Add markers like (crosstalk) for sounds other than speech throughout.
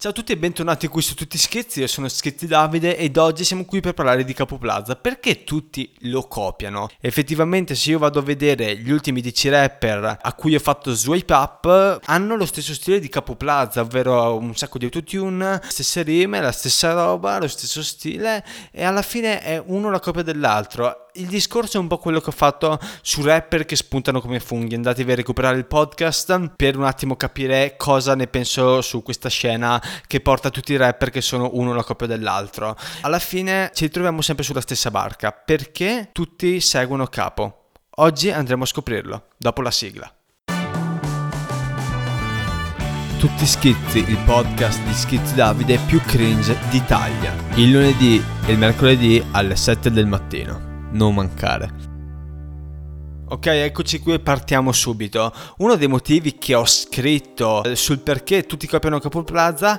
Ciao a tutti e bentornati qui su Tutti Schizzi, io sono Schizzi Davide ed oggi siamo qui per parlare di Capo Plaza. Perché tutti lo copiano? Effettivamente se io vado a vedere gli ultimi 10 rapper a cui ho fatto swipe up, hanno lo stesso stile di Capo Plaza, ovvero un sacco di autotune, stesse rime, la stessa roba, lo stesso stile e alla fine è uno la copia dell'altro il discorso è un po' quello che ho fatto su rapper che spuntano come funghi. Andatevi a recuperare il podcast per un attimo capire cosa ne penso su questa scena che porta tutti i rapper che sono uno la coppia dell'altro. Alla fine ci ritroviamo sempre sulla stessa barca perché tutti seguono capo. Oggi andremo a scoprirlo dopo la sigla. Tutti schizzi, il podcast di Schizzi Davide più cringe d'Italia. Il lunedì e il mercoledì alle 7 del mattino non mancare. Ok, eccoci qui e partiamo subito. Uno dei motivi che ho scritto sul perché tutti copiano Capo Plaza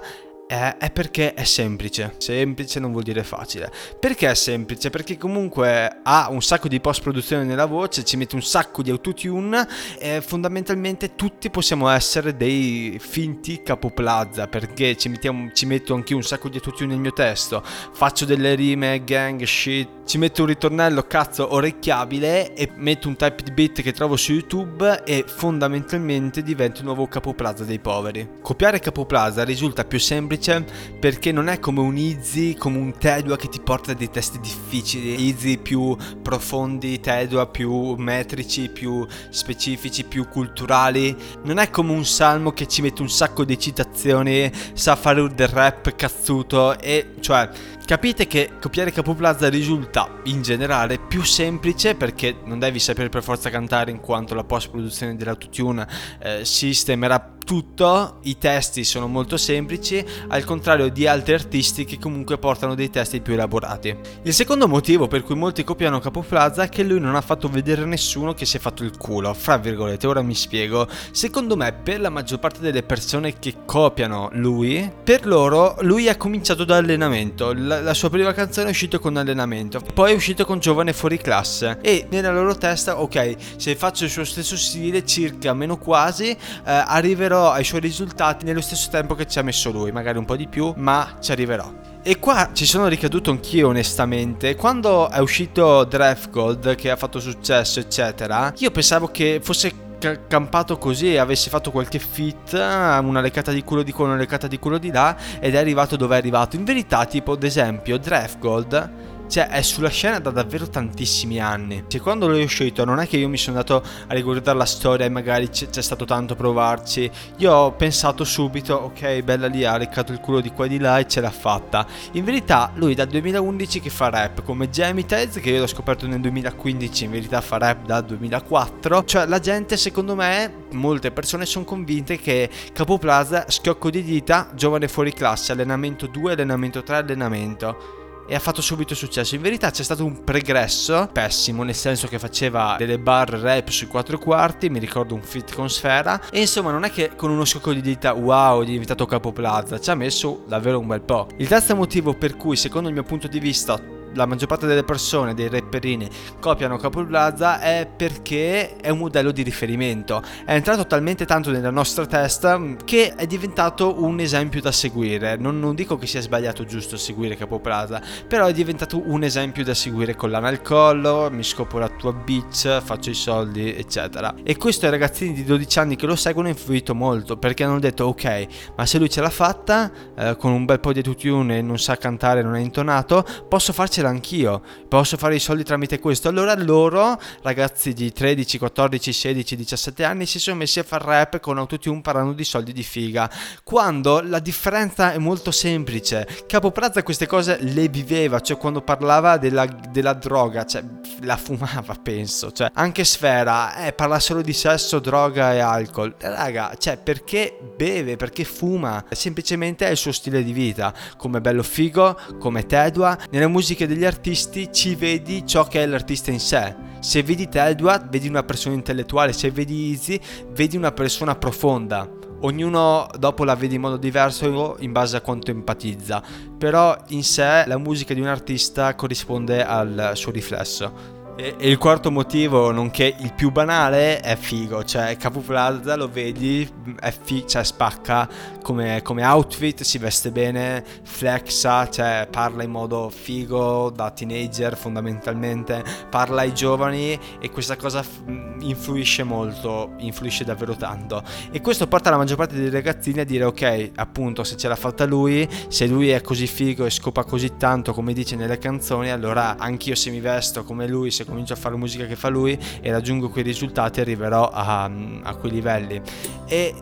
è, è, perché è semplice. Semplice non vuol dire facile. Perché è semplice? Perché comunque ha un sacco di post produzione nella voce, ci mette un sacco di autotune e fondamentalmente tutti possiamo essere dei finti capoplaza perché ci, mettiamo, ci metto anche un sacco di autotune nel mio testo, faccio delle rime, gang, shit, ci metto un ritornello cazzo orecchiabile e metto un type beat che trovo su YouTube e fondamentalmente divento il nuovo capoplaza dei poveri. Copiare capoplaza risulta più semplice semplice perché non è come un easy, come un Tedua che ti porta dei testi difficili, easy più profondi, Tedua più metrici, più specifici, più culturali. Non è come un salmo che ci mette un sacco di citazioni, sa fare del rap cazzuto e cioè Capite che copiare Capoplaza risulta in generale più semplice perché non devi sapere per forza cantare in quanto la post produzione dell'autotune eh, sistemerà tutto, i testi sono molto semplici, al contrario di altri artisti che comunque portano dei testi più elaborati. Il secondo motivo per cui molti copiano Capo Plaza è che lui non ha fatto vedere nessuno che si è fatto il culo, fra virgolette, ora mi spiego. Secondo me, per la maggior parte delle persone che copiano lui, per loro lui ha cominciato da allenamento, la, la sua prima canzone è uscita con allenamento, poi è uscito con Giovane fuori classe e nella loro testa, ok, se faccio il suo stesso stile, circa meno quasi, eh, arriverò ai suoi risultati nello stesso tempo che ci ha messo lui, magari un po' di più, ma ci arriverò. E qua ci sono ricaduto anch'io onestamente. Quando è uscito Draft Gold, che ha fatto successo, eccetera, io pensavo che fosse campato così avesse fatto qualche fit, una leccata di culo di qua, una leccata di culo di là, ed è arrivato dove è arrivato. In verità, tipo, ad esempio, Draft Gold cioè, è sulla scena da davvero tantissimi anni. Cioè, quando è uscito, non è che io mi sono andato a riguardare la storia e magari c'è, c'è stato tanto provarci. Io ho pensato subito, ok, bella lì, ha leccato il culo di qua e di là e ce l'ha fatta. In verità, lui dal 2011 che fa rap, come Jamie Tez, che io l'ho scoperto nel 2015, in verità fa rap dal 2004. Cioè, la gente, secondo me, molte persone sono convinte che Capo Plaza, schiocco di dita, giovane fuori classe, allenamento 2, allenamento 3, allenamento e ha fatto subito successo. In verità c'è stato un pregresso pessimo, nel senso che faceva delle bar rap sui quattro quarti, mi ricordo un fit con Sfera, e insomma non è che con uno scocco di dita wow è diventato capo plaza, ci ha messo davvero un bel po'. Il terzo motivo per cui secondo il mio punto di vista la maggior parte delle persone, dei rapperini, copiano Capo Plaza è perché è un modello di riferimento. È entrato talmente tanto nella nostra testa mm, che è diventato un esempio da seguire. Non, non dico che sia sbagliato giusto seguire Capo Plaza, però è diventato un esempio da seguire con l'ana al collo, mi scopo la tua bitch, faccio i soldi, eccetera. E questo ai ragazzini di 12 anni che lo seguono ha influito molto perché hanno detto ok, ma se lui ce l'ha fatta eh, con un bel po' di autotune e non sa cantare, non è intonato, posso farci farcela anch'io, posso fare i soldi tramite questo. Allora loro, ragazzi di 13, 14, 16, 17 anni, si sono messi a fare rap con autotune parlando di soldi di figa. Quando la differenza è molto semplice. Capo Plaza queste cose le viveva, cioè quando parlava della, della droga, cioè la fumava (laughs) penso, cioè anche Sfera, eh, parla solo di sesso, droga e alcol. Raga, cioè perché beve, perché fuma, semplicemente è il suo stile di vita, come Bello Figo, come Tedua, nelle musiche degli artisti ci vedi ciò che è l'artista in sé. Se vedi Tedua, vedi una persona intellettuale, se vedi Easy, vedi una persona profonda. Ognuno dopo la vede in modo diverso in base a quanto empatizza, però in sé la musica di un artista corrisponde al suo riflesso. E, il quarto motivo, nonché il più banale, è figo. Cioè, Capo Plaza lo vedi, è fi- cioè spacca come, come, outfit, si veste bene, flexa, cioè parla in modo figo da teenager fondamentalmente, parla ai giovani e questa cosa f- influisce molto, influisce davvero tanto. E questo porta la maggior parte dei ragazzini a dire ok, appunto, se ce l'ha fatta lui, se lui è così figo e scopa così tanto come dice nelle canzoni, allora anch'io se mi vesto come lui, se comincio a fare musica che fa lui e raggiungo quei risultati arriverò a, a quei livelli. E,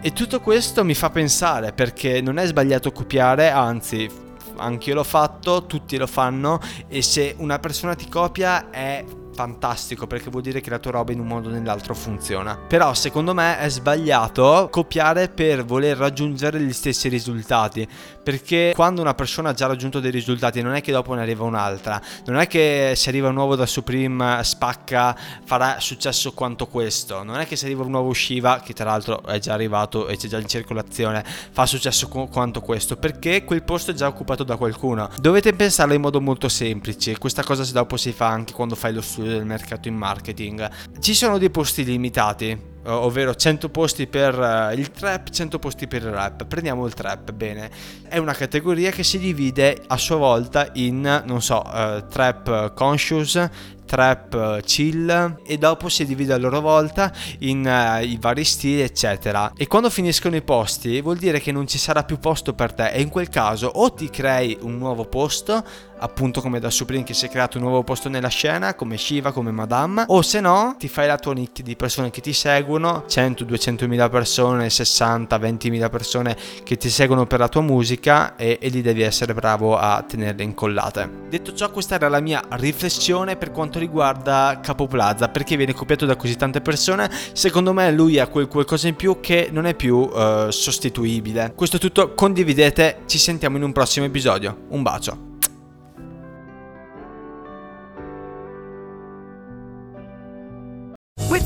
e tutto questo mi fa pensare perché non è sbagliato copiare anzi anche io l'ho fatto, tutti lo fanno e se una persona ti copia è fantastico perché vuol dire che la tua roba in un modo o nell'altro funziona. Però secondo me è sbagliato copiare per voler raggiungere gli stessi risultati, perché quando una persona ha già raggiunto dei risultati non è che dopo ne arriva un'altra, non è che se arriva un nuovo da Supreme spacca farà successo quanto questo, non è che se arriva un nuovo Shiva che tra l'altro è già arrivato e c'è già in circolazione fa successo quanto questo, perché quel posto è già occupato da qualcuno. Dovete pensarlo in modo molto semplice, questa cosa se dopo si fa anche quando fai lo studio del mercato in marketing. Ci sono dei posti limitati, ovvero 100 posti per eh, il trap, 100 posti per il rap. Prendiamo il trap, bene. È una categoria che si divide a sua volta in, non so, uh, trap conscious, trap eh, chill e dopo si divide a loro volta in uh, i vari stili eccetera e quando finiscono i posti vuol dire che non ci sarà più posto per te e in quel caso o ti crei un nuovo posto appunto come da Supreme che si è creato un nuovo posto nella scena come Shiva come Madame. O se no ti fai la tua nicchia di persone che ti seguono 100 200 mila persone 60 20 mila persone che ti seguono per la tua musica e, e lì devi essere bravo a tenerle incollate. Detto ciò questa era la mia riflessione per quanto riguarda Capo Plaza perché viene copiato da così tante persone. Secondo me lui ha quel qualcosa in più che non è più uh, sostituibile. Questo è tutto condividete ci sentiamo in un prossimo episodio. Un bacio